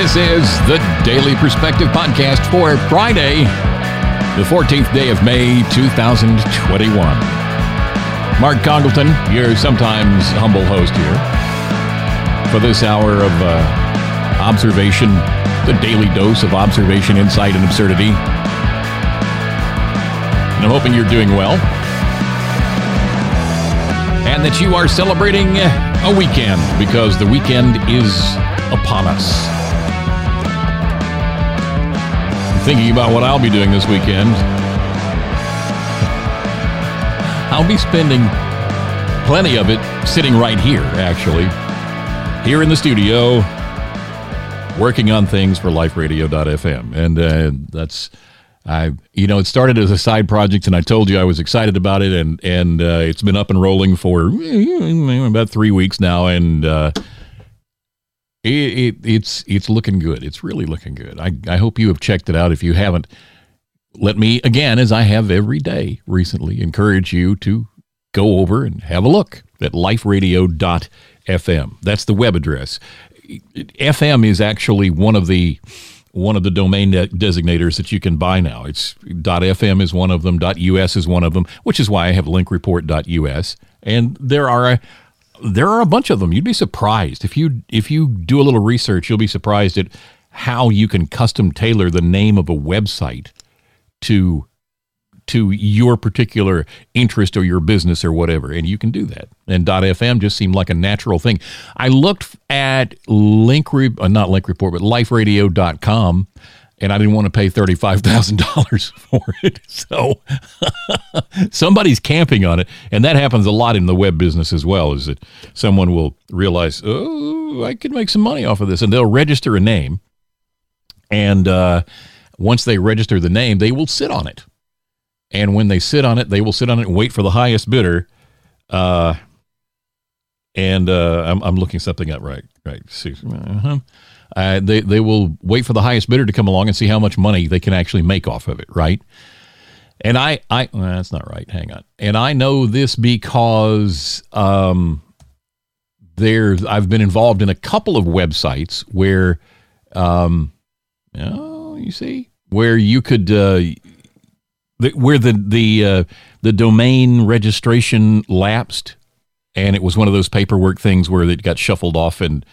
This is the Daily Perspective Podcast for Friday, the 14th day of May, 2021. Mark Congleton, your sometimes humble host here, for this hour of uh, observation, the daily dose of observation, insight, and absurdity. And I'm hoping you're doing well. And that you are celebrating a weekend because the weekend is upon us. Thinking about what I'll be doing this weekend. I'll be spending plenty of it sitting right here, actually, here in the studio, working on things for liferadio.fm. And uh, that's, I, you know, it started as a side project, and I told you I was excited about it, and and uh, it's been up and rolling for about three weeks now, and uh, it, it, it's it's looking good. It's really looking good. I, I hope you have checked it out. If you haven't, let me again, as I have every day recently, encourage you to go over and have a look at liferadio.fm. That's the web address. FM is actually one of the one of the domain designators that you can buy now. It's .fm is one of them, .us is one of them, which is why I have linkreport.us. And there are a, there are a bunch of them. You'd be surprised if you if you do a little research. You'll be surprised at how you can custom tailor the name of a website to to your particular interest or your business or whatever, and you can do that. And .fm just seemed like a natural thing. I looked at link, re, uh, not link report, but liferadio.com and I didn't want to pay $35,000 for it. So somebody's camping on it. And that happens a lot in the web business as well, is that someone will realize, oh, I could make some money off of this. And they'll register a name. And uh, once they register the name, they will sit on it. And when they sit on it, they will sit on it and wait for the highest bidder. Uh, and uh, I'm, I'm looking something up right. Right. Uh-huh uh, they they will wait for the highest bidder to come along and see how much money they can actually make off of it, right? And I I well, that's not right. Hang on. And I know this because um, there's I've been involved in a couple of websites where um, oh, you see where you could uh, the, where the the uh, the domain registration lapsed and it was one of those paperwork things where it got shuffled off and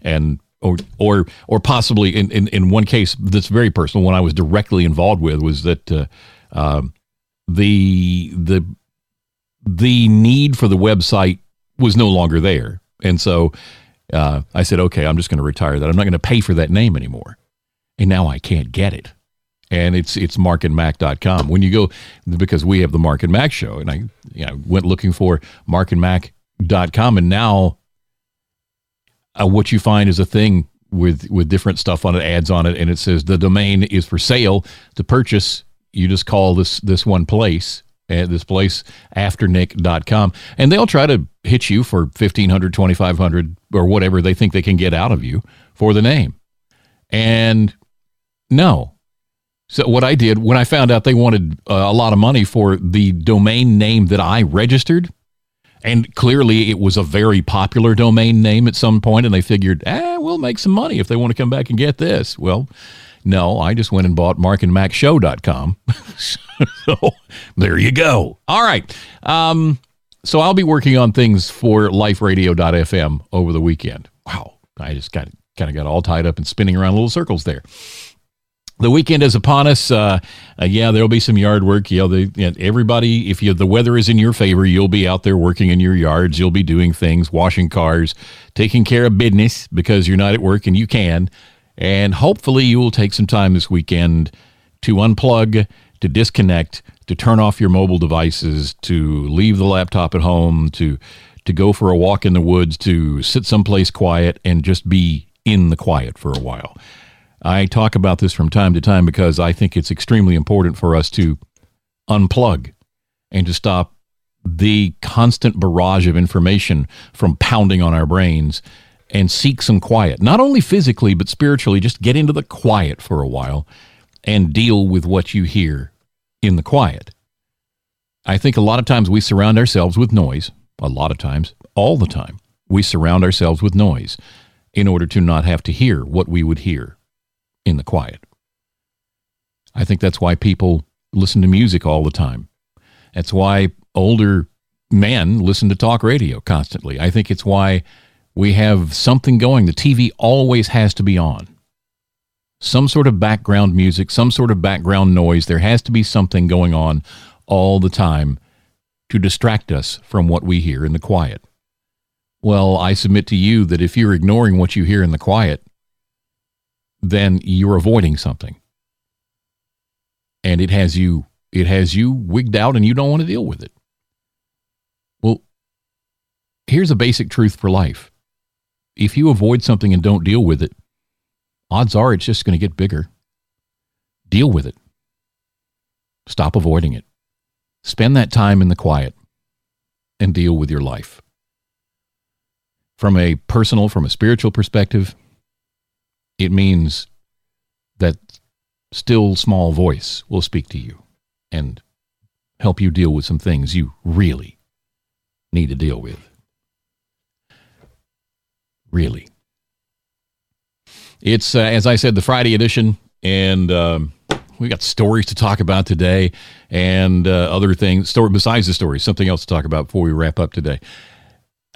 and or or or possibly in, in, in one case that's very personal one I was directly involved with was that uh, uh, the the the need for the website was no longer there. And so uh, I said okay I'm just going to retire that. I'm not going to pay for that name anymore. And now I can't get it. And it's it's markandmac.com when you go because we have the Mark and Mac show and I you know went looking for markandmac.com and now uh, what you find is a thing with with different stuff on it, ads on it, and it says the domain is for sale to purchase. You just call this this one place at this place afternic.com and they'll try to hit you for 1500 2500 or whatever they think they can get out of you for the name and no so what i did when i found out they wanted uh, a lot of money for the domain name that i registered and clearly, it was a very popular domain name at some point, and they figured, ah, we'll make some money if they want to come back and get this. Well, no, I just went and bought markandmacshow.com. so there you go. All right. Um, so I'll be working on things for liferadio.fm over the weekend. Wow. I just kind of got all tied up and spinning around little circles there the weekend is upon us. Uh, uh, yeah, there'll be some yard work. Know, the, everybody, if you, the weather is in your favor, you'll be out there working in your yards. You'll be doing things, washing cars, taking care of business because you're not at work and you can. And hopefully, you will take some time this weekend to unplug, to disconnect, to turn off your mobile devices, to leave the laptop at home, to to go for a walk in the woods, to sit someplace quiet and just be in the quiet for a while. I talk about this from time to time because I think it's extremely important for us to unplug and to stop the constant barrage of information from pounding on our brains and seek some quiet. Not only physically, but spiritually, just get into the quiet for a while and deal with what you hear in the quiet. I think a lot of times we surround ourselves with noise, a lot of times, all the time. We surround ourselves with noise. in order to not have to hear what we would hear in the quiet. I think that's why people listen to music all the time. That's why older men listen to talk radio constantly. I think it's why we have something going. The TV always has to be on. Some sort of background music, some sort of background noise. There has to be something going on all the time to distract us from what we hear in the quiet. Well, I submit to you that if you're ignoring what you hear in the quiet, then you're avoiding something. And it has you it has you wigged out and you don't want to deal with it. Well, here's a basic truth for life. If you avoid something and don't deal with it, odds are it's just going to get bigger. Deal with it. Stop avoiding it. Spend that time in the quiet and deal with your life. From a personal, from a spiritual perspective, it means that still small voice will speak to you and help you deal with some things you really need to deal with. Really. It's, uh, as I said, the Friday edition, and um, we got stories to talk about today and uh, other things. Story besides the stories, something else to talk about before we wrap up today.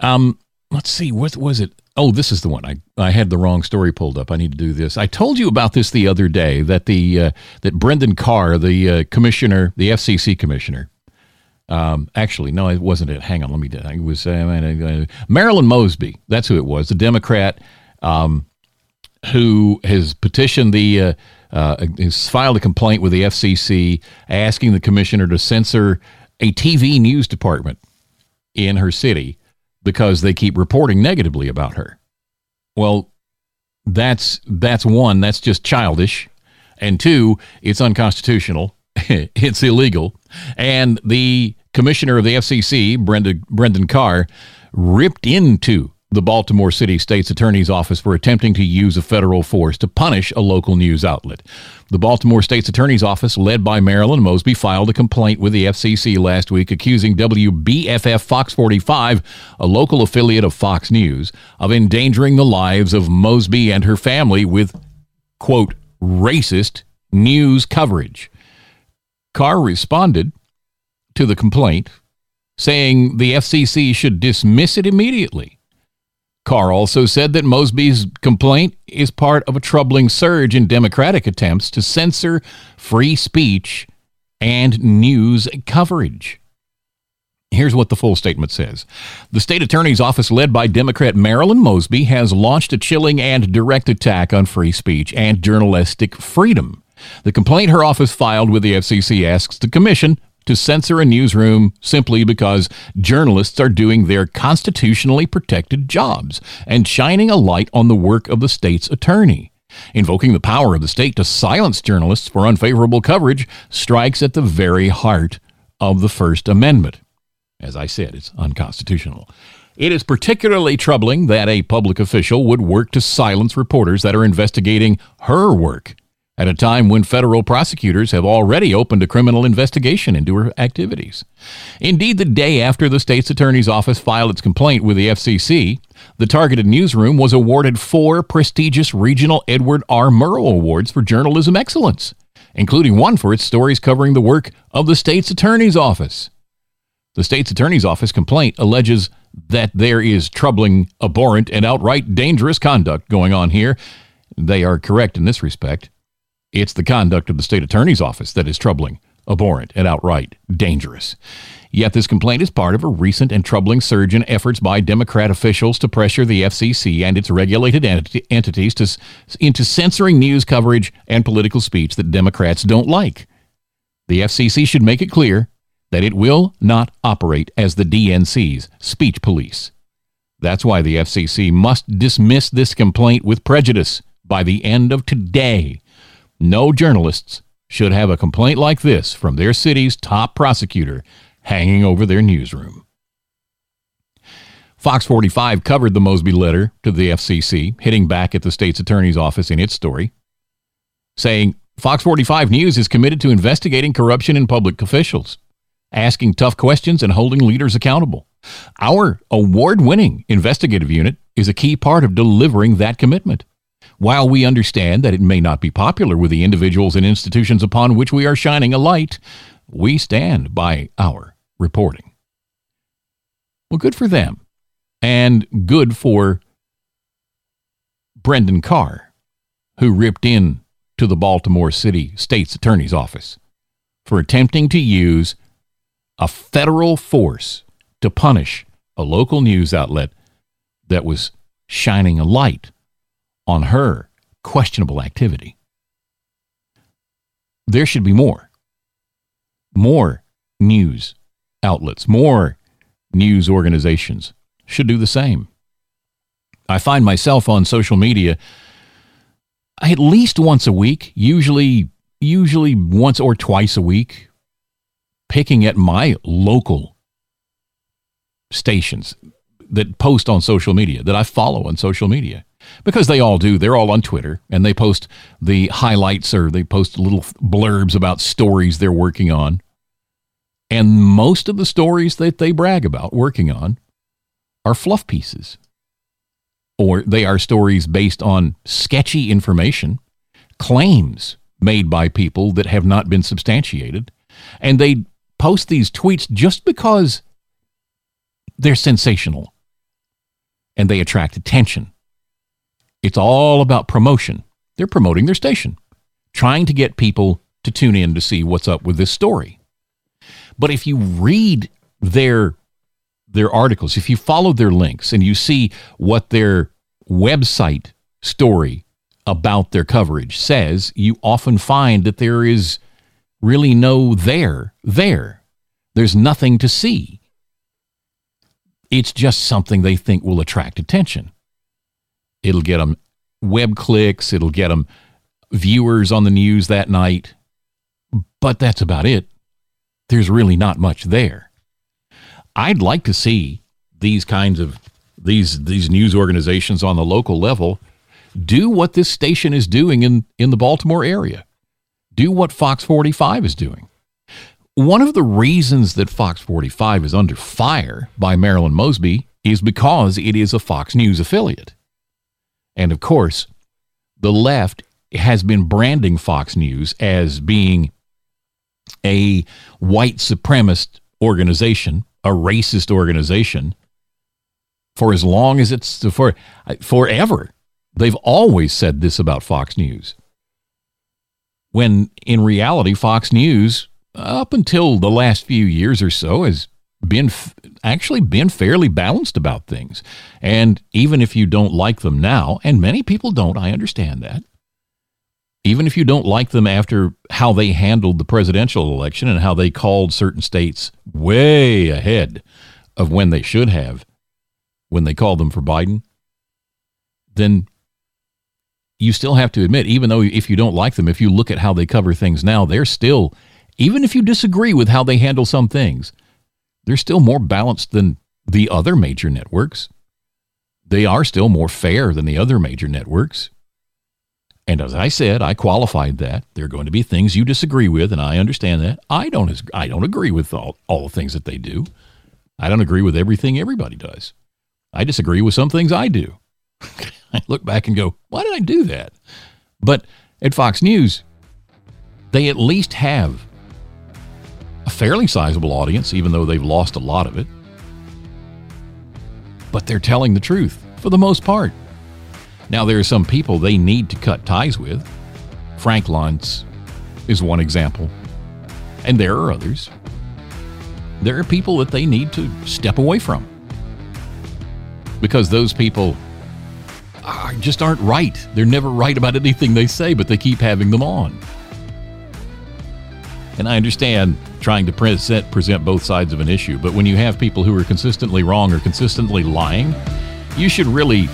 Um, let's see, what was it? Oh, this is the one. I, I had the wrong story pulled up. I need to do this. I told you about this the other day that the uh, that Brendan Carr, the uh, commissioner, the FCC commissioner, um, actually, no, it wasn't it. Hang on, let me. It was uh, uh, Marilyn Mosby. That's who it was. The Democrat um, who has petitioned the uh, uh, has filed a complaint with the FCC asking the commissioner to censor a TV news department in her city because they keep reporting negatively about her. Well, that's that's one, that's just childish. And two, it's unconstitutional. it's illegal. And the commissioner of the FCC, Brenda, Brendan Carr, ripped into the Baltimore City State's Attorney's Office for attempting to use a federal force to punish a local news outlet. The Baltimore State's Attorney's Office, led by Marilyn Mosby, filed a complaint with the FCC last week accusing WBFF Fox 45, a local affiliate of Fox News, of endangering the lives of Mosby and her family with, quote, racist news coverage. Carr responded to the complaint, saying the FCC should dismiss it immediately. Carr also said that Mosby's complaint is part of a troubling surge in Democratic attempts to censor free speech and news coverage. Here's what the full statement says. The state attorney's office, led by Democrat Marilyn Mosby, has launched a chilling and direct attack on free speech and journalistic freedom. The complaint her office filed with the FCC asks the commission to censor a newsroom simply because journalists are doing their constitutionally protected jobs and shining a light on the work of the state's attorney. Invoking the power of the state to silence journalists for unfavorable coverage strikes at the very heart of the First Amendment. As I said, it's unconstitutional. It is particularly troubling that a public official would work to silence reporters that are investigating her work at a time when federal prosecutors have already opened a criminal investigation into her activities. Indeed, the day after the state's attorney's office filed its complaint with the FCC, the targeted newsroom was awarded four prestigious regional Edward R. Murrow Awards for journalism excellence, including one for its stories covering the work of the state's attorney's office. The state's attorney's office complaint alleges that there is troubling, abhorrent, and outright dangerous conduct going on here. They are correct in this respect. It's the conduct of the state attorney's office that is troubling, abhorrent, and outright dangerous. Yet this complaint is part of a recent and troubling surge in efforts by Democrat officials to pressure the FCC and its regulated entities to, into censoring news coverage and political speech that Democrats don't like. The FCC should make it clear that it will not operate as the DNC's speech police. That's why the FCC must dismiss this complaint with prejudice by the end of today. No journalists should have a complaint like this from their city's top prosecutor hanging over their newsroom. Fox 45 covered the Mosby letter to the FCC, hitting back at the state's attorney's office in its story, saying Fox 45 News is committed to investigating corruption in public officials, asking tough questions, and holding leaders accountable. Our award winning investigative unit is a key part of delivering that commitment. While we understand that it may not be popular with the individuals and institutions upon which we are shining a light, we stand by our reporting. Well, good for them. And good for Brendan Carr, who ripped in to the Baltimore City State's Attorney's Office for attempting to use a federal force to punish a local news outlet that was shining a light on her questionable activity. There should be more. More news outlets, more news organizations should do the same. I find myself on social media at least once a week, usually usually once or twice a week, picking at my local stations that post on social media, that I follow on social media. Because they all do. They're all on Twitter and they post the highlights or they post little blurbs about stories they're working on. And most of the stories that they brag about working on are fluff pieces. Or they are stories based on sketchy information, claims made by people that have not been substantiated. And they post these tweets just because they're sensational and they attract attention. It's all about promotion. They're promoting their station, trying to get people to tune in to see what's up with this story. But if you read their their articles, if you follow their links and you see what their website story about their coverage says, you often find that there is really no there there. There's nothing to see. It's just something they think will attract attention. It'll get them web clicks, it'll get them viewers on the news that night, but that's about it. There's really not much there. I'd like to see these kinds of these these news organizations on the local level do what this station is doing in, in the Baltimore area. Do what Fox 45 is doing. One of the reasons that Fox 45 is under fire by Marilyn Mosby is because it is a Fox News affiliate. And of course, the left has been branding Fox News as being a white supremacist organization, a racist organization, for as long as it's for forever. They've always said this about Fox News. When in reality, Fox News, up until the last few years or so, has been actually been fairly balanced about things. And even if you don't like them now, and many people don't, I understand that. Even if you don't like them after how they handled the presidential election and how they called certain states way ahead of when they should have, when they called them for Biden, then you still have to admit, even though if you don't like them, if you look at how they cover things now, they're still, even if you disagree with how they handle some things, they're still more balanced than the other major networks. They are still more fair than the other major networks. And as I said, I qualified that. There are going to be things you disagree with, and I understand that. I don't, I don't agree with all, all the things that they do. I don't agree with everything everybody does. I disagree with some things I do. I look back and go, why did I do that? But at Fox News, they at least have a fairly sizable audience, even though they've lost a lot of it. But they're telling the truth for the most part. Now, there are some people they need to cut ties with. Frank Luntz is one example, and there are others. There are people that they need to step away from because those people uh, just aren't right. They're never right about anything they say, but they keep having them on. And I understand trying to present, present both sides of an issue, but when you have people who are consistently wrong or consistently lying, you should really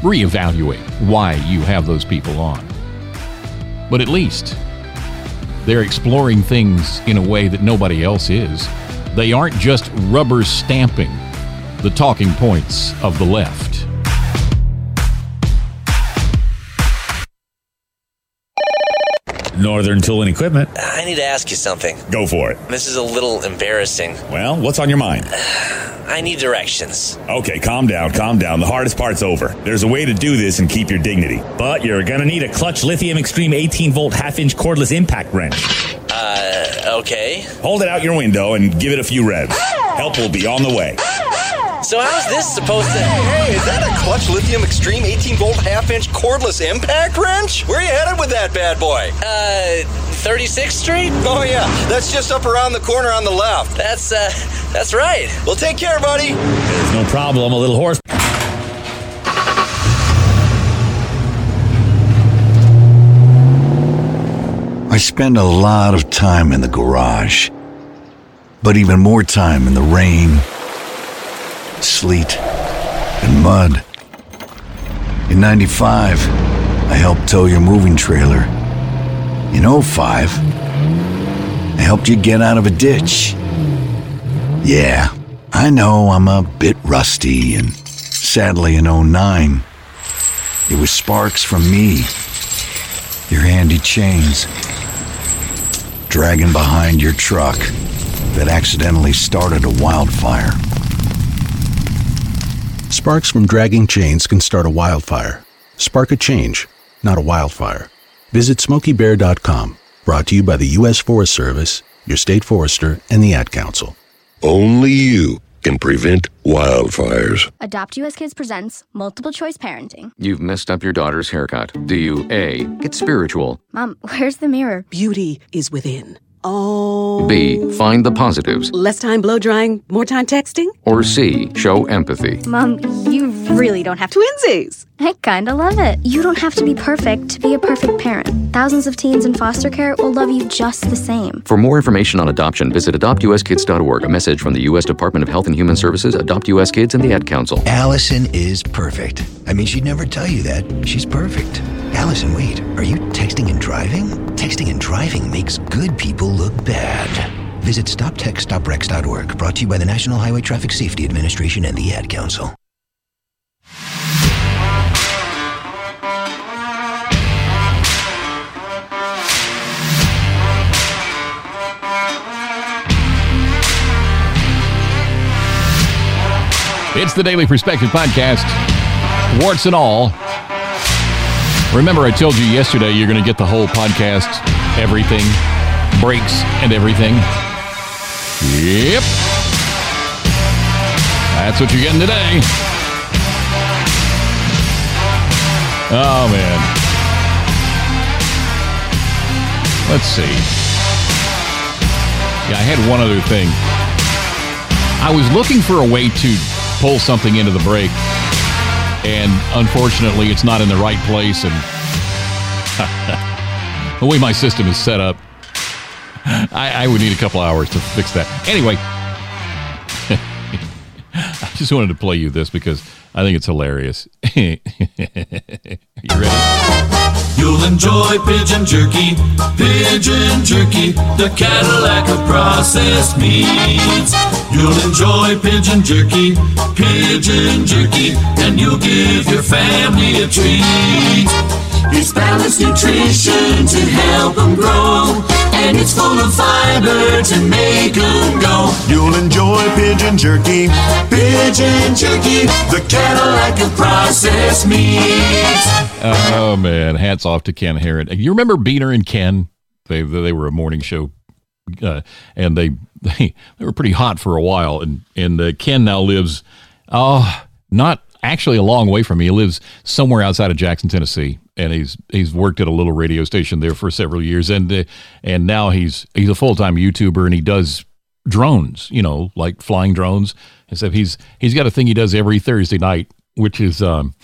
reevaluate why you have those people on. But at least they're exploring things in a way that nobody else is. They aren't just rubber stamping the talking points of the left. Northern Tool and Equipment. I need to ask you something. Go for it. This is a little embarrassing. Well, what's on your mind? I need directions. Okay, calm down, calm down. The hardest part's over. There's a way to do this and keep your dignity. But you're gonna need a Klutch Lithium Extreme 18 volt half inch cordless impact wrench. Uh, okay. Hold it out your window and give it a few revs. Help will be on the way. So how's this supposed to? Hey, is that a Klutch Lithium Extreme 18 volt half inch cordless impact wrench? Where you headed with that bad boy? Uh, 36th Street? Oh yeah, that's just up around the corner on the left. That's uh, that's right. Well, take care, buddy. There's no problem. A little horse. I spend a lot of time in the garage, but even more time in the rain, sleet, and mud. In 95, I helped tow your moving trailer. In 05, I helped you get out of a ditch. Yeah, I know I'm a bit rusty, and sadly in 09, it was sparks from me, your handy chains, dragging behind your truck that accidentally started a wildfire. Sparks from dragging chains can start a wildfire. Spark a change, not a wildfire. Visit smokeybear.com, Brought to you by the U.S. Forest Service, your state forester, and the Ad Council. Only you can prevent wildfires. Adopt US Kids presents multiple choice parenting. You've messed up your daughter's haircut. Do you A. Get spiritual? Mom, where's the mirror? Beauty is within. Oh. B. Find the positives? Less time blow drying, more time texting? Or C. Show empathy? Mom, you really don't have. Twinsies! I kinda love it. You don't have to be perfect to be a perfect parent. Thousands of teens in foster care will love you just the same. For more information on adoption, visit adoptuskids.org. A message from the U.S. Department of Health and Human Services, Adopt U.S. Kids, and the Ad Council. Allison is perfect. I mean, she'd never tell you that. She's perfect. Allison, wait, are you texting and driving? Texting and driving makes good people look bad. Visit StopTextStopWrecks.org, brought to you by the National Highway Traffic Safety Administration and the Ad Council. It's the Daily Perspective Podcast, warts and all. Remember, I told you yesterday you're going to get the whole podcast, everything, breaks, and everything. Yep. That's what you're getting today. Oh, man. Let's see. Yeah, I had one other thing. I was looking for a way to pull something into the break, and unfortunately, it's not in the right place. And the way my system is set up, I, I would need a couple hours to fix that. Anyway, I just wanted to play you this because I think it's hilarious. you ready? You'll enjoy pigeon jerky, pigeon jerky, the Cadillac of processed meats. You'll enjoy pigeon jerky, pigeon jerky, and you'll give your family a treat. It's balanced nutrition to help them grow, it's full of fiber to make them go. You'll enjoy pigeon jerky, pigeon jerky, the Cadillac of processed meats. Oh man, hats off to Ken Heron. You remember Beaner and Ken? They they were a morning show, uh, and they, they they were pretty hot for a while. And and uh, Ken now lives, oh, not actually a long way from me. He lives somewhere outside of Jackson, Tennessee, and he's he's worked at a little radio station there for several years, and uh, and now he's he's a full time YouTuber, and he does drones, you know, like flying drones and stuff. He's he's got a thing he does every Thursday night, which is um,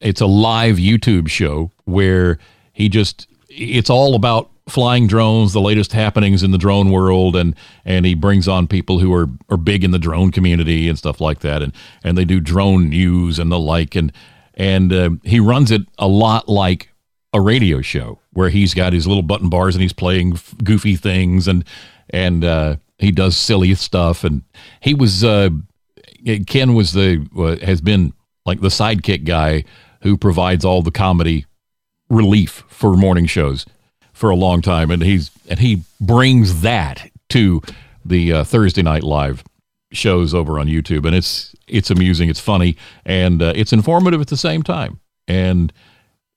it's a live YouTube show where he just it's all about flying drones, the latest happenings in the drone world, and and he brings on people who are are big in the drone community and stuff like that, and and they do drone news and the like, and and uh, he runs it a lot like a radio show where he's got his little button bars and he's playing goofy things and and uh, he does silly stuff, and he was uh, Ken was the uh, has been like the sidekick guy who provides all the comedy relief for morning shows for a long time, and he's and he brings that to the uh, Thursday night live shows over on YouTube, and it's it's amusing, it's funny, and uh, it's informative at the same time. And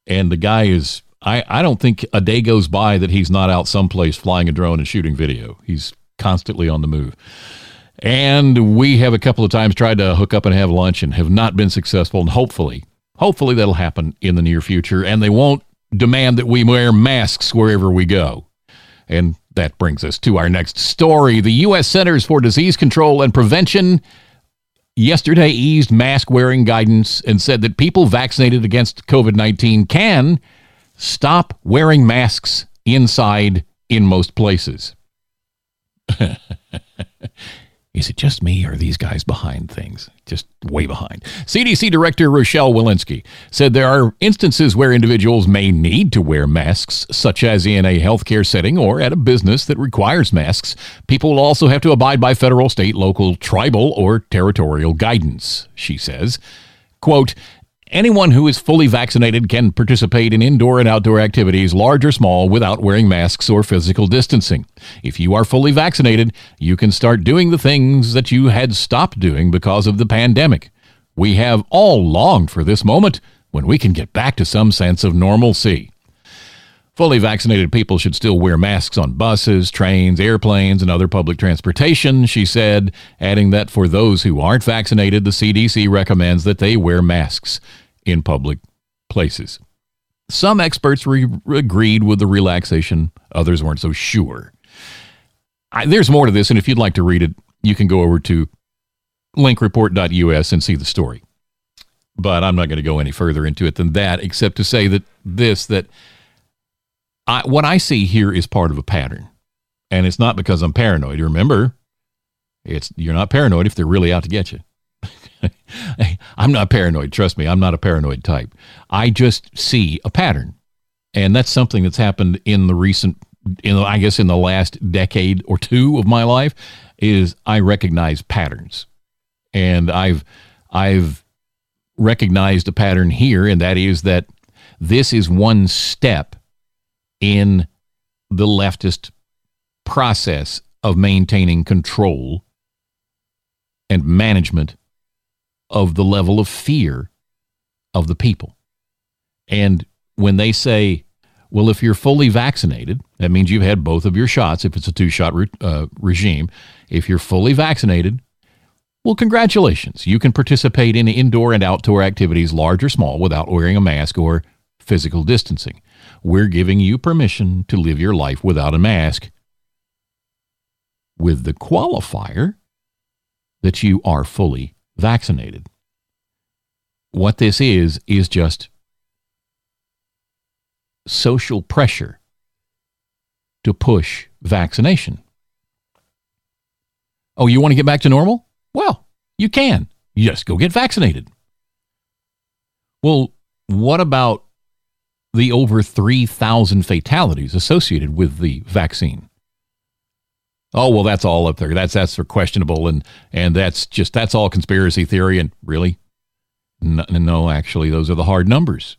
and the guy is I I don't think a day goes by that he's not out someplace flying a drone and shooting video. He's constantly on the move. And we have a couple of times tried to hook up and have lunch and have not been successful. And hopefully, hopefully that'll happen in the near future. And they won't demand that we wear masks wherever we go. And that brings us to our next story. The U.S. Centers for Disease Control and Prevention yesterday eased mask wearing guidance and said that people vaccinated against COVID 19 can stop wearing masks inside in most places. Is it just me or are these guys behind things? Just way behind. CDC Director Rochelle Walensky said there are instances where individuals may need to wear masks, such as in a healthcare setting or at a business that requires masks. People will also have to abide by federal, state, local, tribal, or territorial guidance, she says. Quote, Anyone who is fully vaccinated can participate in indoor and outdoor activities, large or small, without wearing masks or physical distancing. If you are fully vaccinated, you can start doing the things that you had stopped doing because of the pandemic. We have all longed for this moment when we can get back to some sense of normalcy. Fully vaccinated people should still wear masks on buses, trains, airplanes, and other public transportation, she said, adding that for those who aren't vaccinated, the CDC recommends that they wear masks in public places. Some experts re- agreed with the relaxation, others weren't so sure. I, there's more to this, and if you'd like to read it, you can go over to linkreport.us and see the story. But I'm not going to go any further into it than that, except to say that this, that I, what I see here is part of a pattern. And it's not because I'm paranoid. Remember, it's you're not paranoid if they're really out to get you. I'm not paranoid. Trust me, I'm not a paranoid type. I just see a pattern. And that's something that's happened in the recent in I guess in the last decade or two of my life is I recognize patterns. And I've I've recognized a pattern here and that is that this is one step in the leftist process of maintaining control and management of the level of fear of the people. And when they say, well, if you're fully vaccinated, that means you've had both of your shots, if it's a two shot re- uh, regime. If you're fully vaccinated, well, congratulations. You can participate in indoor and outdoor activities, large or small, without wearing a mask or physical distancing. We're giving you permission to live your life without a mask with the qualifier that you are fully vaccinated. What this is, is just social pressure to push vaccination. Oh, you want to get back to normal? Well, you can. You just go get vaccinated. Well, what about the over 3,000 fatalities associated with the vaccine? Oh well, that's all up there. That's that's questionable, and and that's just that's all conspiracy theory. And really, no, no actually, those are the hard numbers.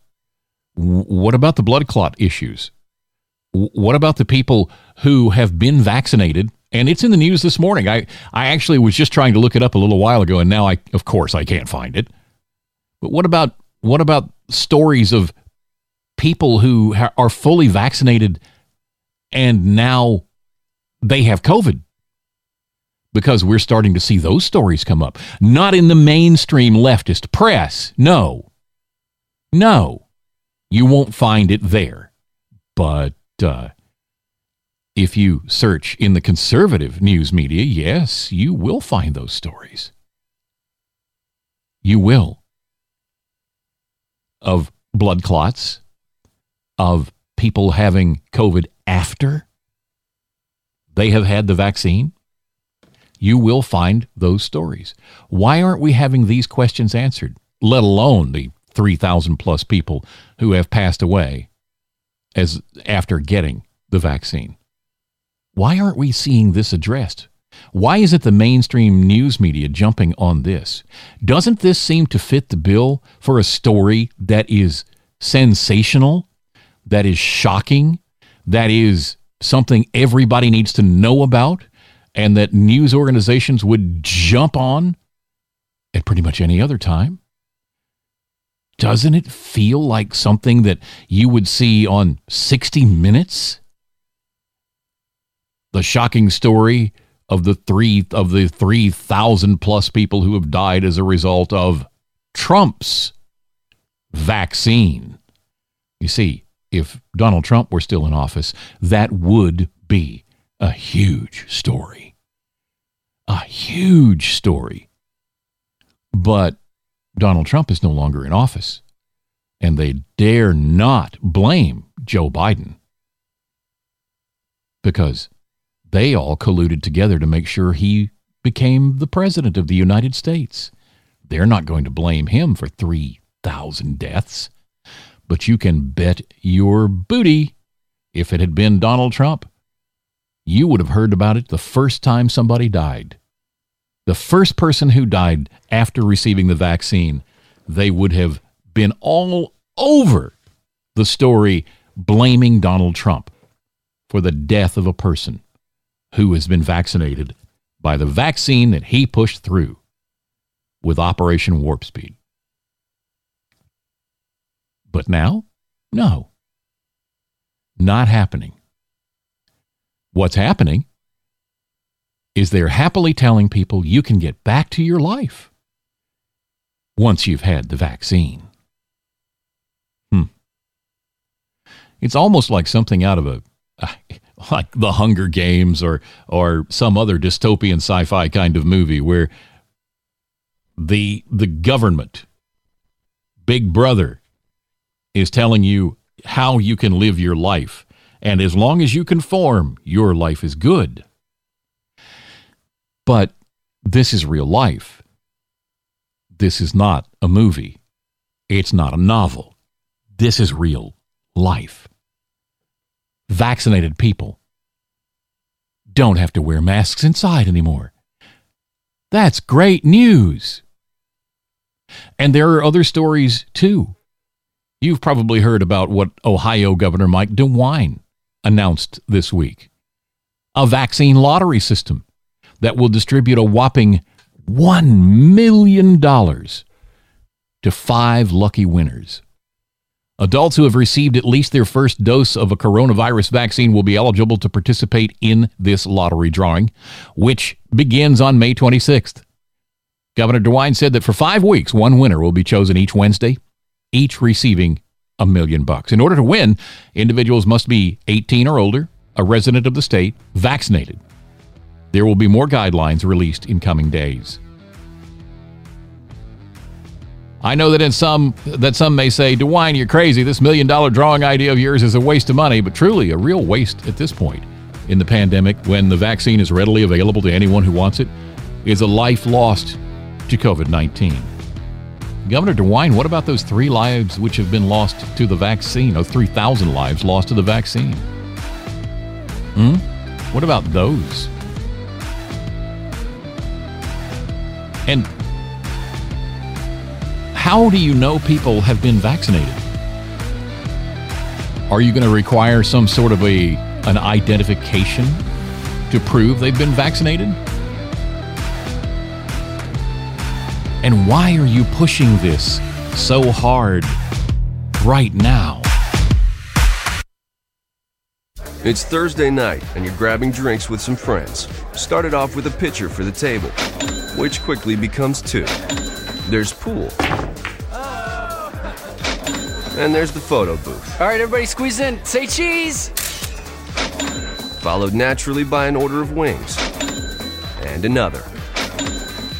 W- what about the blood clot issues? W- what about the people who have been vaccinated? And it's in the news this morning. I I actually was just trying to look it up a little while ago, and now I of course I can't find it. But what about what about stories of people who ha- are fully vaccinated and now they have COVID because we're starting to see those stories come up. Not in the mainstream leftist press. No. No. You won't find it there. But uh, if you search in the conservative news media, yes, you will find those stories. You will. Of blood clots, of people having COVID after they have had the vaccine, you will find those stories. Why aren't we having these questions answered, let alone the 3,000 plus people who have passed away as after getting the vaccine? Why aren't we seeing this addressed? Why isn't the mainstream news media jumping on this? Doesn't this seem to fit the bill for a story that is sensational, that is shocking, that is something everybody needs to know about and that news organizations would jump on at pretty much any other time? Doesn't it feel like something that you would see on 60 Minutes? The shocking story of the three of the 3,000 plus people who have died as a result of Trump's vaccine. You see, if Donald Trump were still in office, that would be a huge story. A huge story. But Donald Trump is no longer in office, and they dare not blame Joe Biden because they all colluded together to make sure he became the president of the United States. They're not going to blame him for 3,000 deaths. But you can bet your booty if it had been Donald Trump, you would have heard about it the first time somebody died. The first person who died after receiving the vaccine, they would have been all over the story blaming Donald Trump for the death of a person who has been vaccinated by the vaccine that he pushed through with Operation Warp Speed. But now, no. Not happening. What's happening is they're happily telling people you can get back to your life once you've had the vaccine. Hmm. It's almost like something out of a like the Hunger Games or or some other dystopian sci-fi kind of movie where the the government big brother is telling you how you can live your life and as long as you conform your life is good but this is real life this is not a movie it's not a novel this is real life vaccinated people don't have to wear masks inside anymore. That's great news. And there are other stories too. You've probably heard about what Ohio Governor Mike DeWine announced this week a vaccine lottery system that will distribute a whopping $1 million to five lucky winners. Adults who have received at least their first dose of a coronavirus vaccine will be eligible to participate in this lottery drawing, which begins on May 26th. Governor DeWine said that for five weeks, one winner will be chosen each Wednesday, each receiving a million bucks. In order to win, individuals must be 18 or older, a resident of the state, vaccinated. There will be more guidelines released in coming days. I know that in some that some may say, DeWine, you're crazy. This million dollar drawing idea of yours is a waste of money, but truly a real waste at this point in the pandemic when the vaccine is readily available to anyone who wants it is a life lost to COVID-19. Governor DeWine, what about those three lives which have been lost to the vaccine? or 3,000 lives lost to the vaccine. Hmm? What about those? And how do you know people have been vaccinated? Are you going to require some sort of a an identification to prove they've been vaccinated? And why are you pushing this so hard right now? It's Thursday night, and you're grabbing drinks with some friends. Started off with a pitcher for the table, which quickly becomes two. There's pool. And there's the photo booth. All right, everybody squeeze in. Say cheese. Followed naturally by an order of wings. And another.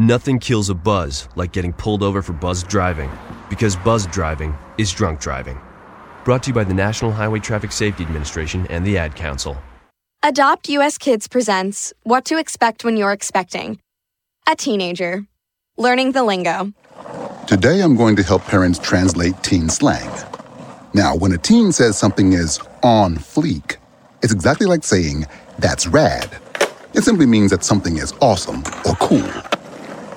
Nothing kills a buzz like getting pulled over for buzz driving, because buzz driving is drunk driving. Brought to you by the National Highway Traffic Safety Administration and the Ad Council. Adopt US Kids presents What to Expect When You're Expecting. A teenager. Learning the lingo. Today I'm going to help parents translate teen slang. Now, when a teen says something is on fleek, it's exactly like saying, that's rad. It simply means that something is awesome or cool.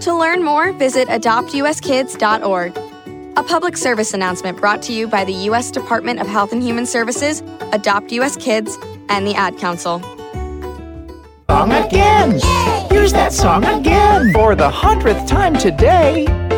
To learn more, visit adoptuskids.org. A public service announcement brought to you by the U.S. Department of Health and Human Services, Adopt U.S. Kids, and the Ad Council. Song again! Here's that song again! For the hundredth time today,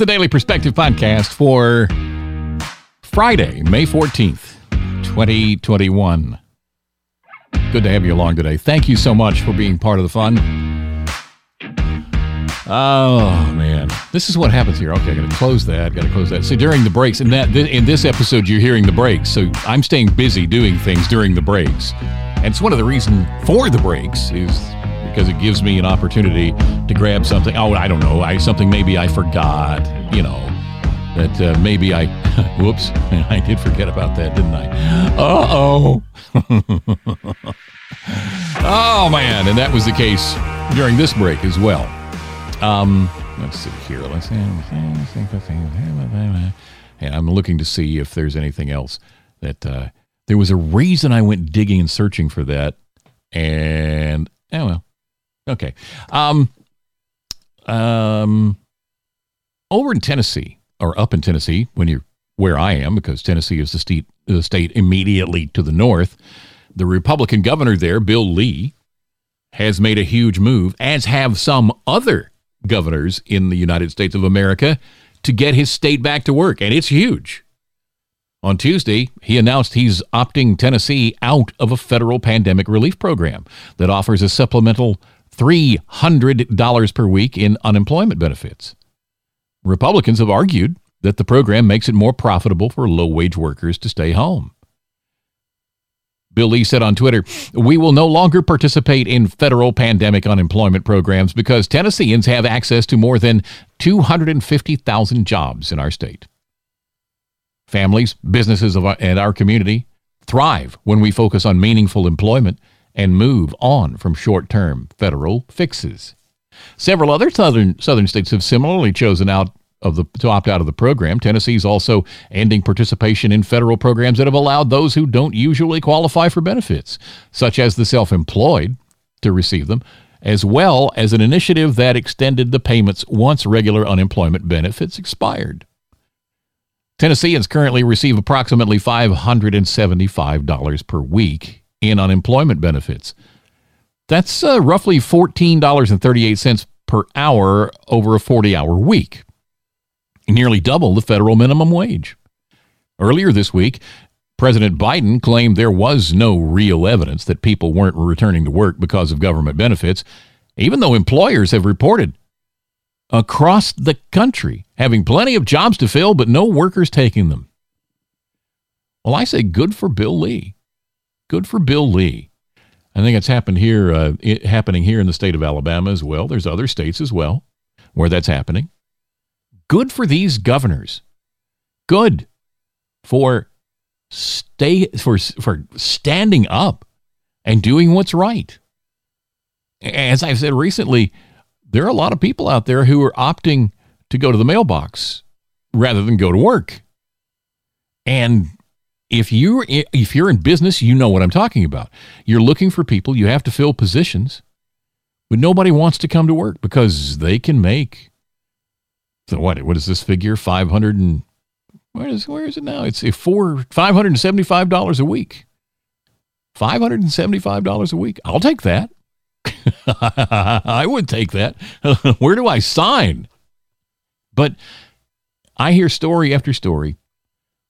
The Daily Perspective Podcast for Friday, May 14th, 2021. Good to have you along today. Thank you so much for being part of the fun. Oh man, this is what happens here. Okay, I got to close that. Got to close that. So during the breaks, and that in this episode, you're hearing the breaks. So I'm staying busy doing things during the breaks, and it's one of the reasons for the breaks is because it gives me an opportunity to grab something. Oh, I don't know, I something maybe I forgot. You know, that uh, maybe I. whoops, I did forget about that, didn't I? Uh oh. oh man, and that was the case during this break as well. Um, let's see here. Let's see. And I'm looking to see if there's anything else that uh, there was a reason I went digging and searching for that, and oh well. Okay. Um, um, over in Tennessee, or up in Tennessee, when you're where I am, because Tennessee is the state, the state immediately to the north, the Republican governor there, Bill Lee, has made a huge move, as have some other governors in the United States of America, to get his state back to work. And it's huge. On Tuesday, he announced he's opting Tennessee out of a federal pandemic relief program that offers a supplemental $300 per week in unemployment benefits. Republicans have argued that the program makes it more profitable for low wage workers to stay home. Bill Lee said on Twitter, We will no longer participate in federal pandemic unemployment programs because Tennesseans have access to more than 250,000 jobs in our state. Families, businesses and our community thrive when we focus on meaningful employment and move on from short term federal fixes. Several other southern, southern states have similarly chosen out of the, to opt out of the program. Tennessee is also ending participation in federal programs that have allowed those who don't usually qualify for benefits, such as the self employed, to receive them, as well as an initiative that extended the payments once regular unemployment benefits expired. Tennesseans currently receive approximately $575 per week in unemployment benefits. That's uh, roughly $14.38 per hour over a 40 hour week, nearly double the federal minimum wage. Earlier this week, President Biden claimed there was no real evidence that people weren't returning to work because of government benefits, even though employers have reported across the country having plenty of jobs to fill, but no workers taking them. Well, I say good for Bill Lee. Good for Bill Lee. I think it's happened here, uh, it, happening here in the state of Alabama as well. There's other states as well where that's happening. Good for these governors. Good for stay for for standing up and doing what's right. As I've said recently, there are a lot of people out there who are opting to go to the mailbox rather than go to work. And if you're if you're in business, you know what I'm talking about. You're looking for people, you have to fill positions, but nobody wants to come to work because they can make so what what is this figure? 500 and where is where is it now? It's a four five hundred and seventy five dollars a week. Five hundred and seventy five dollars a week. I'll take that. I would take that. where do I sign? But I hear story after story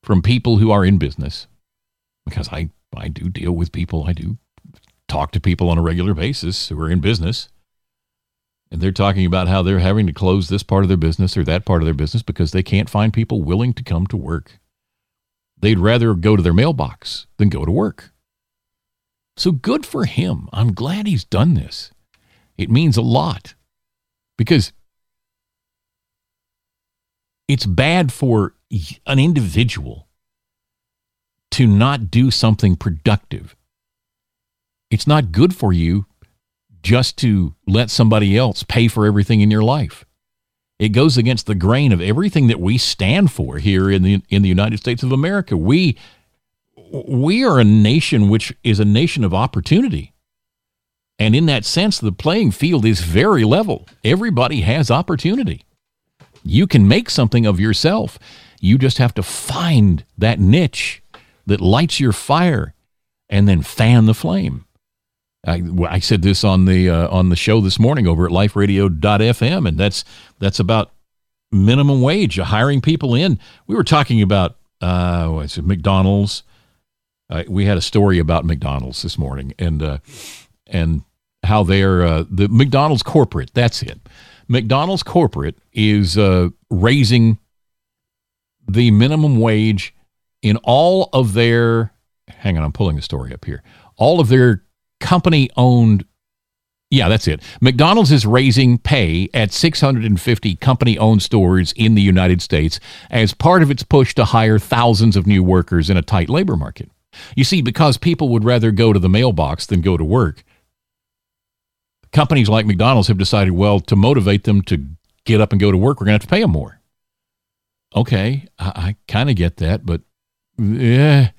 from people who are in business because I, I do deal with people. I do talk to people on a regular basis who are in business. And they're talking about how they're having to close this part of their business or that part of their business because they can't find people willing to come to work. They'd rather go to their mailbox than go to work. So good for him. I'm glad he's done this. It means a lot because it's bad for an individual to not do something productive. It's not good for you just to let somebody else pay for everything in your life. It goes against the grain of everything that we stand for here in the in the United States of America. We we are a nation which is a nation of opportunity. And in that sense, the playing field is very level. Everybody has opportunity. You can make something of yourself. You just have to find that niche that lights your fire and then fan the flame. I, I said this on the uh, on the show this morning over at liferadio.fm and that's that's about minimum wage hiring people in. We were talking about uh McDonald's. Uh, we had a story about McDonald's this morning and uh, and how they're uh, the McDonald's corporate that's it. McDonald's corporate is uh, raising the minimum wage in all of their hang on I'm pulling the story up here all of their company owned yeah, that's it. McDonald's is raising pay at 650 company owned stores in the United States as part of its push to hire thousands of new workers in a tight labor market. You see, because people would rather go to the mailbox than go to work, companies like McDonald's have decided, well, to motivate them to get up and go to work, we're going to have to pay them more. Okay, I, I kind of get that, but yeah,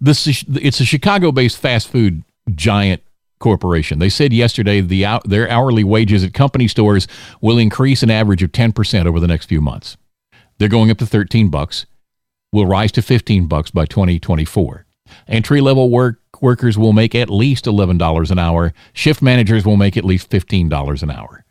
this is, it's a Chicago based fast food giant corporation. They said yesterday the their hourly wages at company stores will increase an average of 10% over the next few months. They're going up to 13 bucks, will rise to 15 bucks by 2024. Entry level work workers will make at least $11 an hour. Shift managers will make at least $15 an hour.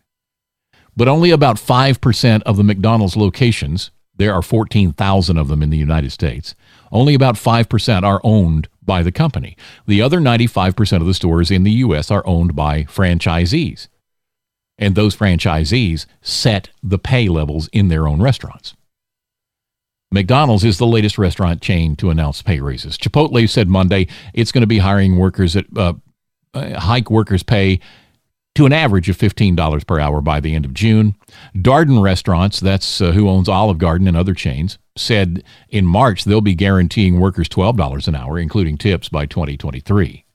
But only about 5% of the McDonald's locations, there are 14,000 of them in the United States, only about 5% are owned by the company. The other 95% of the stores in the U.S. are owned by franchisees. And those franchisees set the pay levels in their own restaurants. McDonald's is the latest restaurant chain to announce pay raises. Chipotle said Monday it's going to be hiring workers at uh, uh hike workers' pay to an average of $15 per hour by the end of June. Darden Restaurants, that's uh, who owns Olive Garden and other chains, said in March they'll be guaranteeing workers $12 an hour, including tips, by 2023.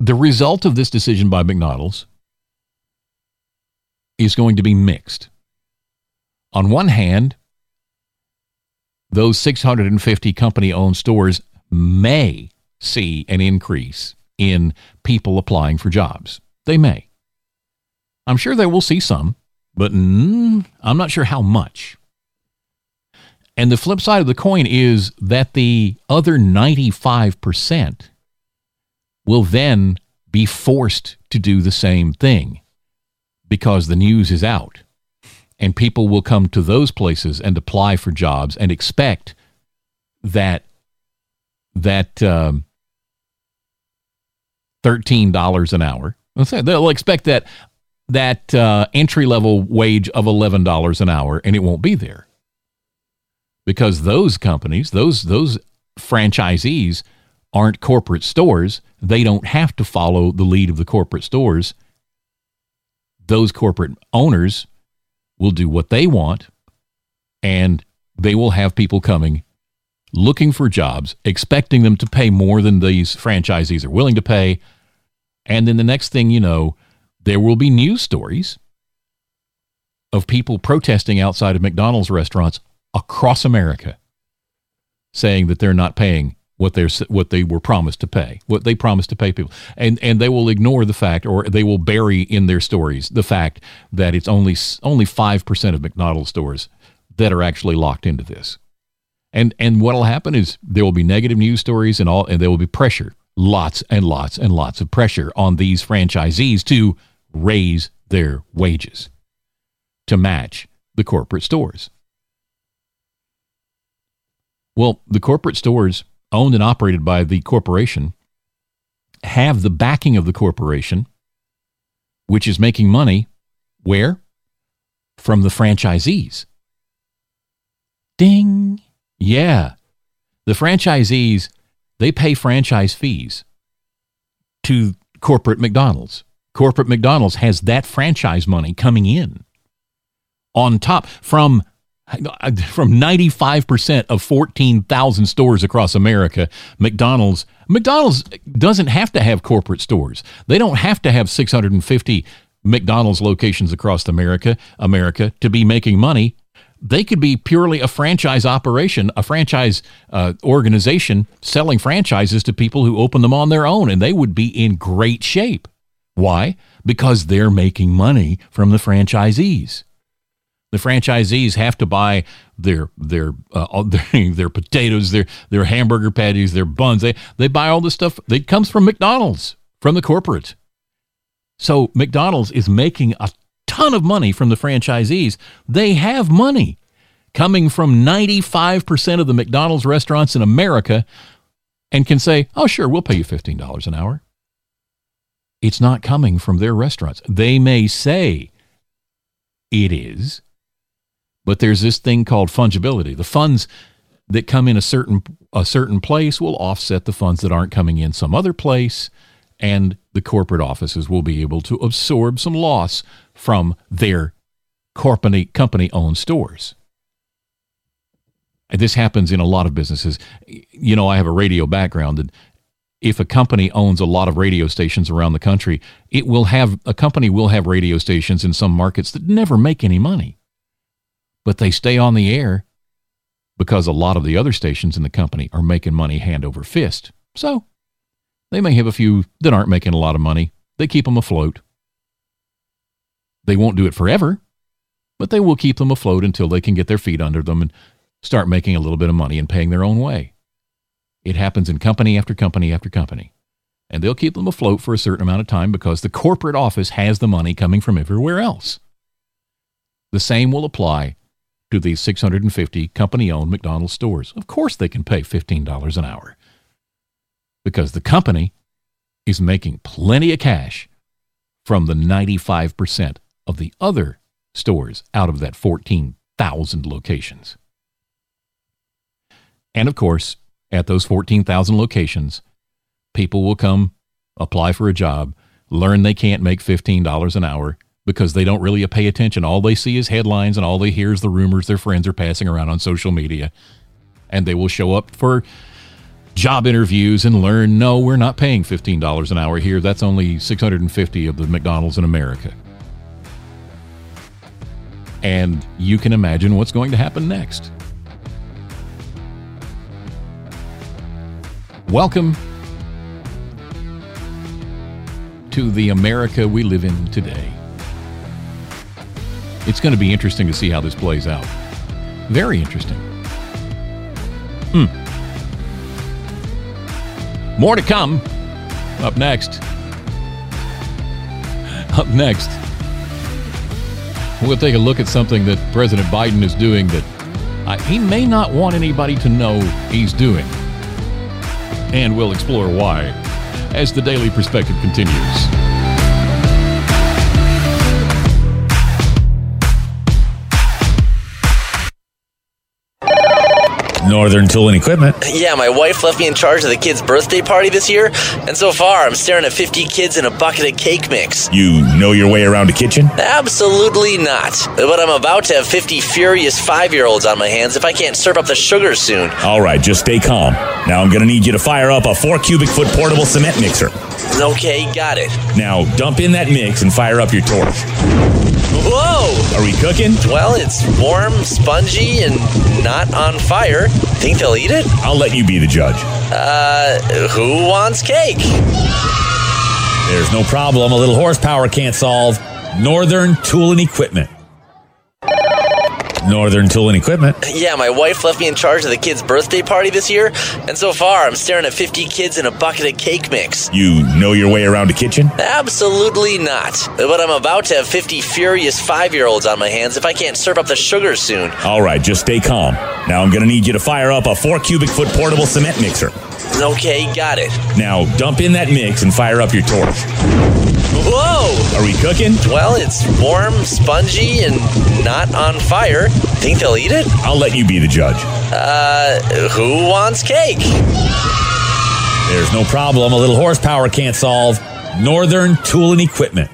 The result of this decision by McDonald's is going to be mixed. On one hand, those 650 company owned stores may see an increase in people applying for jobs. They may. I'm sure they will see some, but mm, I'm not sure how much. And the flip side of the coin is that the other 95% will then be forced to do the same thing because the news is out. And people will come to those places and apply for jobs and expect that that um, $13 an hour. They'll expect that that uh, entry level wage of $11 an hour and it won't be there. because those companies, those those franchisees aren't corporate stores. They don't have to follow the lead of the corporate stores. Those corporate owners will do what they want and they will have people coming looking for jobs, expecting them to pay more than these franchisees are willing to pay. And then the next thing you know, there will be news stories of people protesting outside of McDonald's restaurants across America saying that they're not paying what they're what they were promised to pay, what they promised to pay people, and and they will ignore the fact, or they will bury in their stories the fact that it's only only five percent of McDonald's stores that are actually locked into this, and and what will happen is there will be negative news stories and all, and there will be pressure, lots and lots and lots of pressure on these franchisees to raise their wages to match the corporate stores. Well, the corporate stores owned and operated by the corporation have the backing of the corporation, which is making money where? From the franchisees. Ding. Yeah. The franchisees, they pay franchise fees to corporate McDonald's. Corporate McDonald's has that franchise money coming in on top from from 95% of 14,000 stores across America, McDonald's McDonald's doesn't have to have corporate stores. They don't have to have 650 McDonald's locations across America, America to be making money. They could be purely a franchise operation, a franchise uh, organization selling franchises to people who open them on their own, and they would be in great shape. Why? Because they're making money from the franchisees. The franchisees have to buy their their uh, their, their potatoes, their their hamburger patties, their buns. They they buy all this stuff. It comes from McDonald's, from the corporate. So McDonald's is making a ton of money from the franchisees. They have money coming from 95% of the McDonald's restaurants in America and can say, "Oh, sure, we'll pay you $15 an hour." It's not coming from their restaurants. They may say it is, but there's this thing called fungibility. The funds that come in a certain a certain place will offset the funds that aren't coming in some other place, and the corporate offices will be able to absorb some loss from their company company owned stores. And this happens in a lot of businesses. You know, I have a radio background and if a company owns a lot of radio stations around the country, it will have a company will have radio stations in some markets that never make any money but they stay on the air because a lot of the other stations in the company are making money hand over fist. So they may have a few that aren't making a lot of money. They keep them afloat. They won't do it forever, but they will keep them afloat until they can get their feet under them and start making a little bit of money and paying their own way. It happens in company after company after company. And they'll keep them afloat for a certain amount of time because the corporate office has the money coming from everywhere else. The same will apply to these 650 company owned McDonald's stores. Of course, they can pay $15 an hour because the company is making plenty of cash from the 95% of the other stores out of that 14,000 locations. And of course, at those 14,000 locations, people will come apply for a job, learn they can't make $15 an hour, because they don't really pay attention. All they see is headlines and all they hear is the rumors their friends are passing around on social media. And they will show up for job interviews and learn no, we're not paying $15 an hour here. That's only 650 of the McDonald's in America. And you can imagine what's going to happen next. Welcome to the America we live in today. It's going to be interesting to see how this plays out. Very interesting. Hmm. More to come. Up next. Up next. We'll take a look at something that President Biden is doing that uh, he may not want anybody to know he's doing. And we'll explore why as the Daily Perspective continues. Northern Tool and Equipment. Yeah, my wife left me in charge of the kids' birthday party this year, and so far I'm staring at 50 kids in a bucket of cake mix. You know your way around a kitchen? Absolutely not. But I'm about to have 50 furious five year olds on my hands if I can't serve up the sugar soon. All right, just stay calm. Now I'm going to need you to fire up a four cubic foot portable cement mixer. Okay, got it. Now dump in that mix and fire up your torch. Whoa! Are we cooking? Well, it's warm, spongy, and not on fire. Think they'll eat it? I'll let you be the judge. Uh, who wants cake? There's no problem. A little horsepower can't solve. Northern Tool and Equipment. Northern Tool and Equipment. Yeah, my wife left me in charge of the kids' birthday party this year, and so far I'm staring at 50 kids in a bucket of cake mix. You know your way around a kitchen? Absolutely not. But I'm about to have 50 furious five year olds on my hands if I can't serve up the sugar soon. All right, just stay calm. Now I'm going to need you to fire up a four cubic foot portable cement mixer. Okay, got it. Now dump in that mix and fire up your torch. Whoa! Are we cooking? Well, it's warm, spongy, and not on fire. Think they'll eat it? I'll let you be the judge. Uh, who wants cake? There's no problem. A little horsepower can't solve. Northern Tool and Equipment.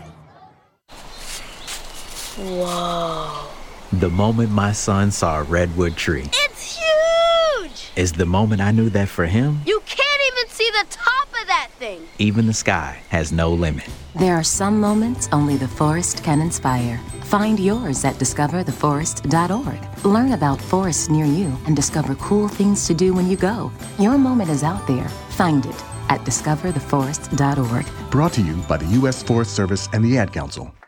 Whoa. The moment my son saw a redwood tree It's huge! is the moment I knew that for him, You can't even see the top of thing. even the sky has no limit. There are some moments only the forest can inspire. Find yours at discovertheforest.org. Learn about forests near you and discover cool things to do when you go. Your moment is out there. Find it at discovertheforest.org. Brought to you by the U.S. Forest Service and the Ad Council.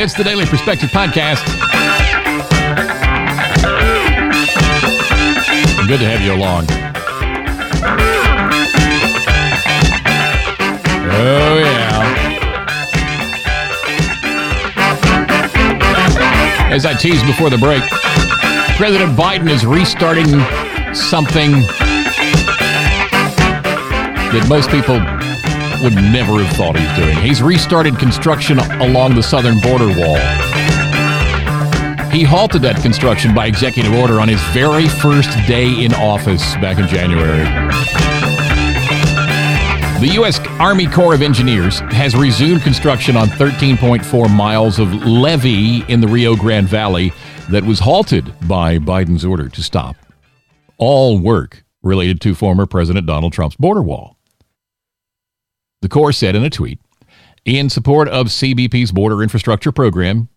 It's the Daily Perspective Podcast. Good to have you along. Oh, yeah. As I teased before the break, President Biden is restarting something that most people would never have thought he's doing. He's restarted construction along the southern border wall. He halted that construction by executive order on his very first day in office back in January. The U.S. Army Corps of Engineers has resumed construction on 13.4 miles of levee in the Rio Grande Valley that was halted by Biden's order to stop all work related to former President Donald Trump's border wall. The Corps said in a tweet In support of CBP's border infrastructure program,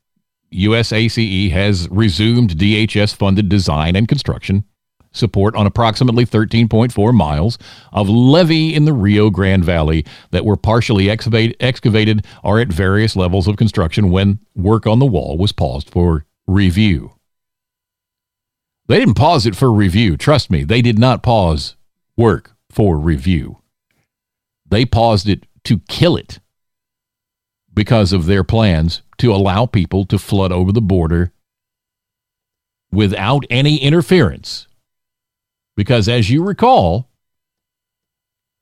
USACE has resumed DHS funded design and construction support on approximately 13.4 miles of levee in the Rio Grande Valley that were partially excavate, excavated or at various levels of construction when work on the wall was paused for review. They didn't pause it for review. Trust me, they did not pause work for review. They paused it to kill it because of their plans to allow people to flood over the border without any interference. Because as you recall,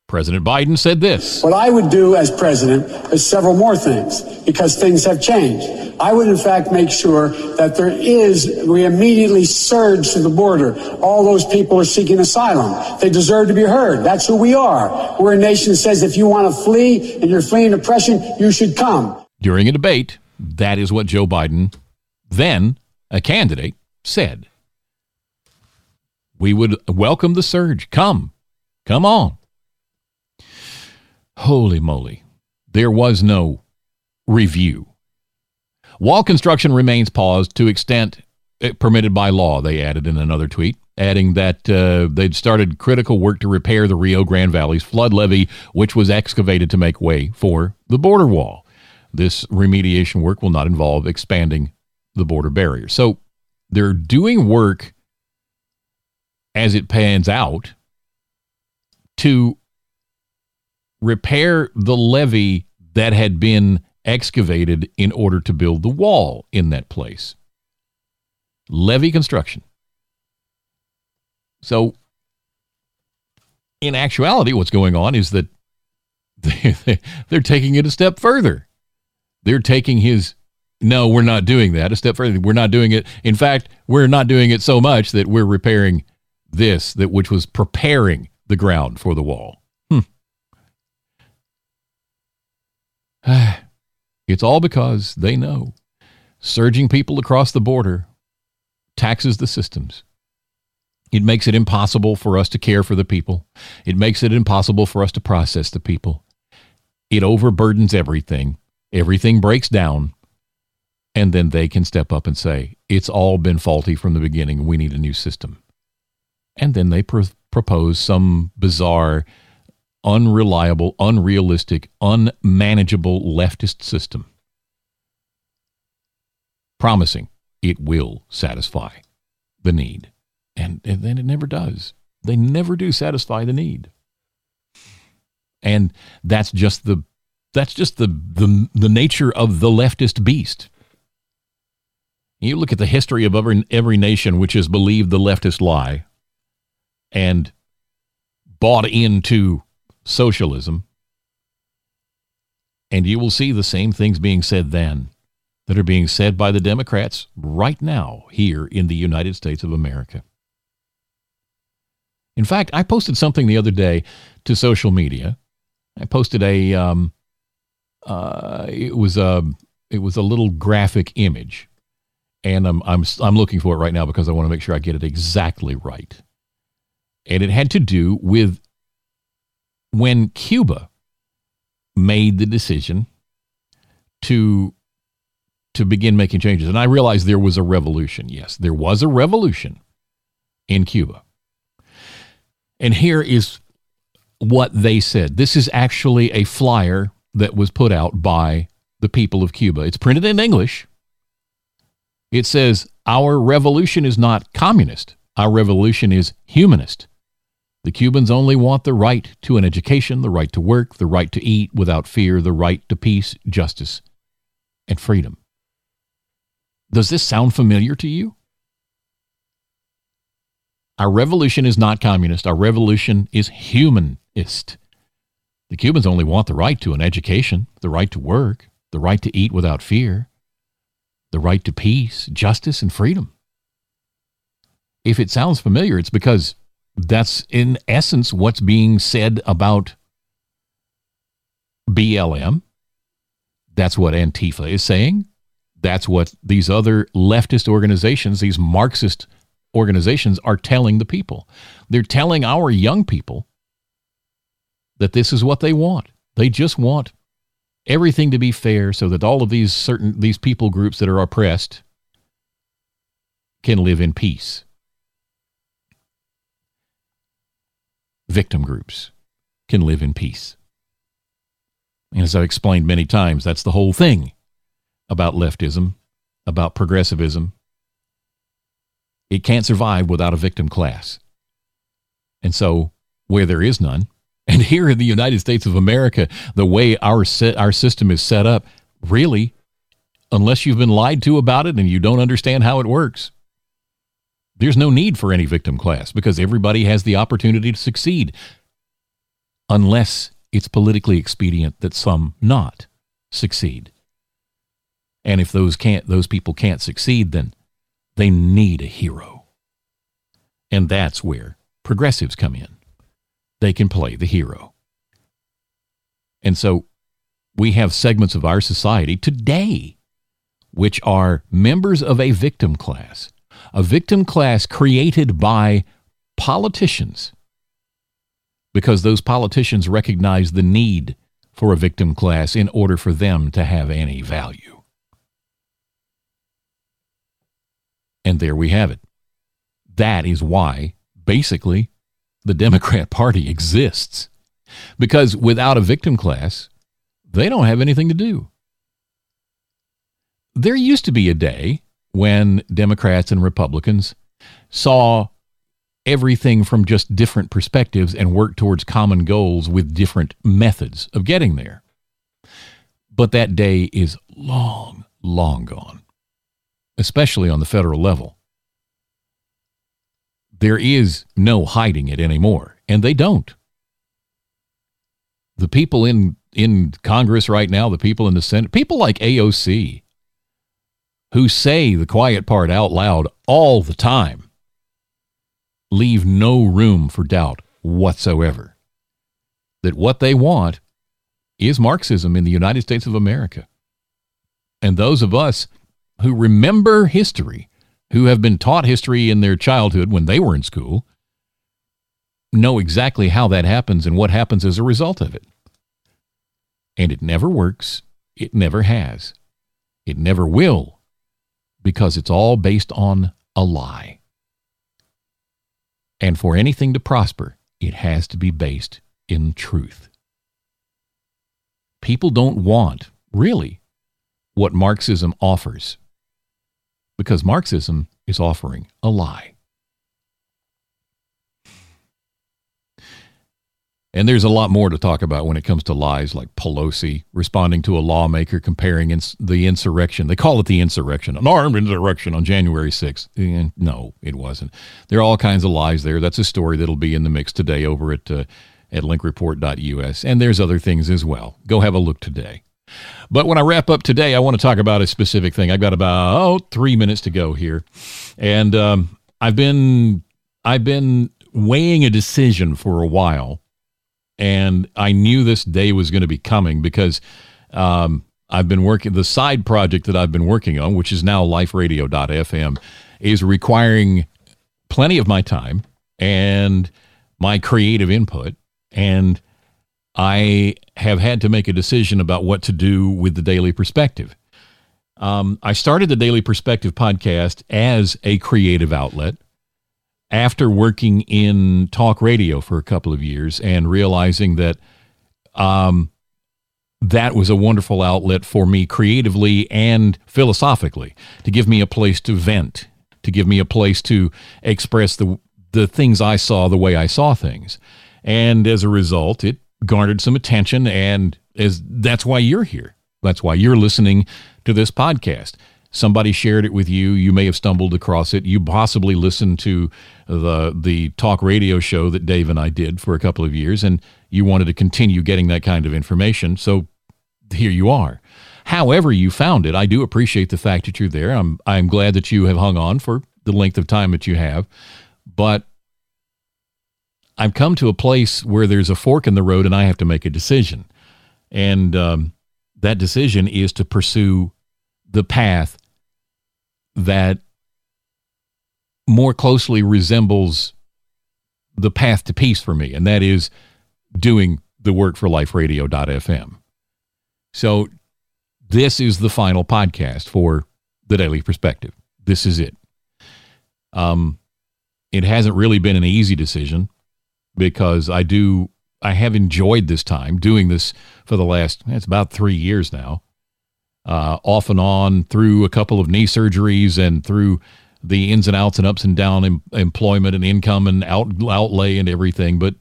President Biden said this. What I would do as president is several more things because things have changed. I would, in fact, make sure that there is, we immediately surge to the border. All those people are seeking asylum. They deserve to be heard. That's who we are. We're a nation that says if you want to flee and you're fleeing oppression, you should come. During a debate, that is what Joe Biden, then a candidate, said. We would welcome the surge. Come. Come on. Holy moly. There was no review. Wall construction remains paused to extent uh, permitted by law, they added in another tweet, adding that uh, they'd started critical work to repair the Rio Grande Valley's flood levee, which was excavated to make way for the border wall. This remediation work will not involve expanding the border barrier. So they're doing work as it pans out to repair the levee that had been excavated in order to build the wall in that place. Levee construction. So, in actuality, what's going on is that they're taking it a step further. They're taking his, no, we're not doing that, a step further. We're not doing it. In fact, we're not doing it so much that we're repairing this, that which was preparing the ground for the wall. Hmm. It's all because they know surging people across the border taxes the systems. It makes it impossible for us to care for the people. It makes it impossible for us to process the people. It overburdens everything. Everything breaks down. And then they can step up and say, it's all been faulty from the beginning. We need a new system. And then they pr- propose some bizarre unreliable, unrealistic, unmanageable leftist system, promising it will satisfy the need. And, then it never does. They never do satisfy the need. And that's just the that's just the, the, the nature of the leftist beast. You look at the history of every, every nation which has believed the leftist lie and bought into socialism, and you will see the same things being said then that are being said by the Democrats right now here in the United States of America. In fact, I posted something the other day to social media. I posted a um, uh, it was a it was a little graphic image, and I'm I'm I'm looking for it right now because I want to make sure I get it exactly right. And it had to do with when Cuba made the decision to to begin making changes. And I realized there was a revolution. Yes, there was a revolution in Cuba. And here is what they said. This is actually a flyer that was put out by the people of Cuba. It's printed in English. It says, Our revolution is not communist, our revolution is humanist. The Cubans only want the right to an education, the right to work, the right to eat without fear, the right to peace, justice, and freedom. Does this sound familiar to you? Our revolution is not communist. Our revolution is humanist. The Cubans only want the right to an education, the right to work, the right to eat without fear, the right to peace, justice, and freedom. If it sounds familiar, it's because that's in essence what's being said about BLM. That's what Antifa is saying. That's what these other leftist organizations, these Marxist organizations, are telling the people. They're telling our young people that this is what they want. They just want everything to be fair so that all of these certain these people groups that are oppressed can live in peace. Victim groups can live in peace. And as I've explained many times, that's the whole thing about leftism, about progressivism. It can't survive without a victim class. And so, where there is none, and here in the United States of America, the way our set, our system is set up, really, unless you've been lied to about it and you don't understand how it works, there's no need for any victim class because everybody has the opportunity to succeed unless it's politically expedient that some not succeed. And if those can't those people can't succeed then they need a hero. And that's where progressives come in. They can play the hero. And so we have segments of our society today which are members of a victim class a victim class created by politicians because those politicians recognize the need for a victim class in order for them to have any value. And there we have it. That is why, basically, the Democrat Party exists. Because without a victim class, they don't have anything to do. There used to be a day when Democrats and Republicans saw everything from just different perspectives and worked towards common goals with different methods of getting there. But that day is long, long gone, especially on the federal level. There is no hiding it anymore, and they don't. The people in, in Congress right now, the people in the Senate, people like AOC, who say the quiet part out loud all the time, leave no room for doubt whatsoever that what they want is Marxism in the United States of America. And those of us who remember history, who have been taught history in their childhood when they were in school, know exactly how that happens and what happens as a result of it. And it never works. It never has. It never will because it's all based on a lie. And for anything to prosper, it has to be based in truth. People don't want, really, what Marxism offers because Marxism is offering a lie. And there's a lot more to talk about when it comes to lies, like Pelosi responding to a lawmaker comparing ins- the insurrection. They call it the insurrection, an armed insurrection on January 6th. And no, it wasn't. There are all kinds of lies there. That's a story that'll be in the mix today over at, uh, at linkreport.us. And there's other things as well. Go have a look today. But when I wrap up today, I want to talk about a specific thing. I've got about three minutes to go here. And um, I've been I've been weighing a decision for a while and I knew this day was going to be coming because um, I've been working the side project that I've been working on, which is now LifeRadio.fm, is requiring plenty of my time and my creative input, and I have had to make a decision about what to do with the Daily Perspective. Um, I started the Daily Perspective podcast as a creative outlet after working in talk radio for a couple of years and realizing that um, that was a wonderful outlet for me creatively and philosophically to give me a place to vent, to give me a place to express the the things I saw the way I saw things. And as a result, it garnered some attention and as that's why you're here. That's why you're listening to this podcast somebody shared it with you you may have stumbled across it. You possibly listened to the the talk radio show that Dave and I did for a couple of years and you wanted to continue getting that kind of information so here you are. However you found it I do appreciate the fact that you're there. I'm I'm glad that you have hung on for the length of time that you have but I've come to a place where there's a fork in the road and I have to make a decision. And um, that decision is to pursue the path that more closely resembles the path to peace for me, and that is doing the work for liferadio.fm. So, this is the final podcast for the Daily Perspective. This is it. Um, it hasn't really been an easy decision because I do, I have enjoyed this time doing this for the last, it's about three years now uh, off and on through a couple of knee surgeries and through the ins and outs and ups and down em- employment and income and out, outlay and everything. But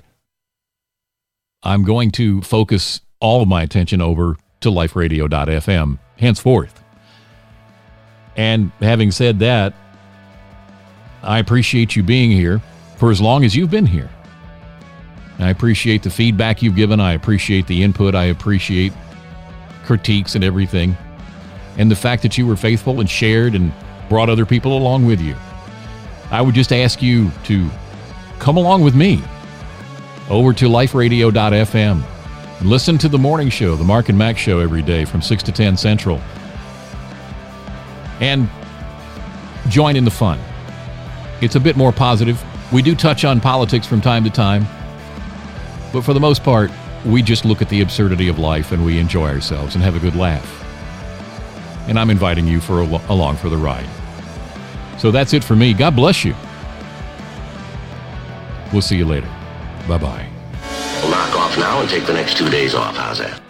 I'm going to focus all of my attention over to liferadio.fm henceforth. And having said that, I appreciate you being here for as long as you've been here. I appreciate the feedback you've given. I appreciate the input. I appreciate critiques and everything and the fact that you were faithful and shared and brought other people along with you. I would just ask you to come along with me over to liferadio.fm and listen to the morning show, the Mark and Max show every day from 6 to 10 Central. And join in the fun. It's a bit more positive. We do touch on politics from time to time, but for the most part, we just look at the absurdity of life and we enjoy ourselves and have a good laugh and I'm inviting you for a, along for the ride. So that's it for me. God bless you. We'll see you later. Bye bye. We'll knock off now and take the next two days off. How's that?